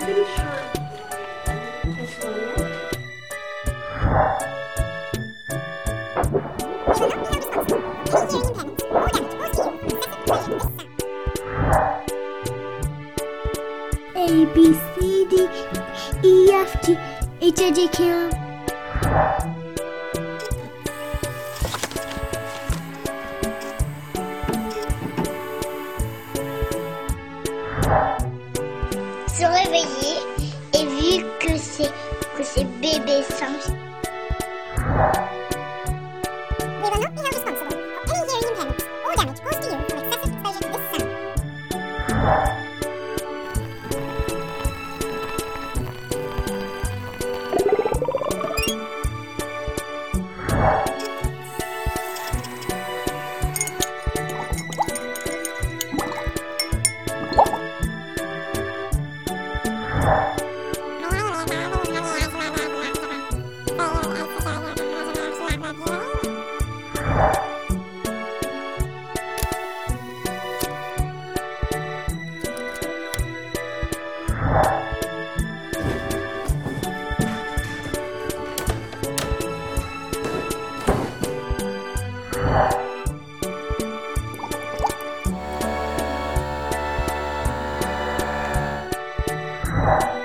Your historia? A B C D E F G H I J K L se réveiller et vu que c'est que c'est bébé singe Yeah. Bye.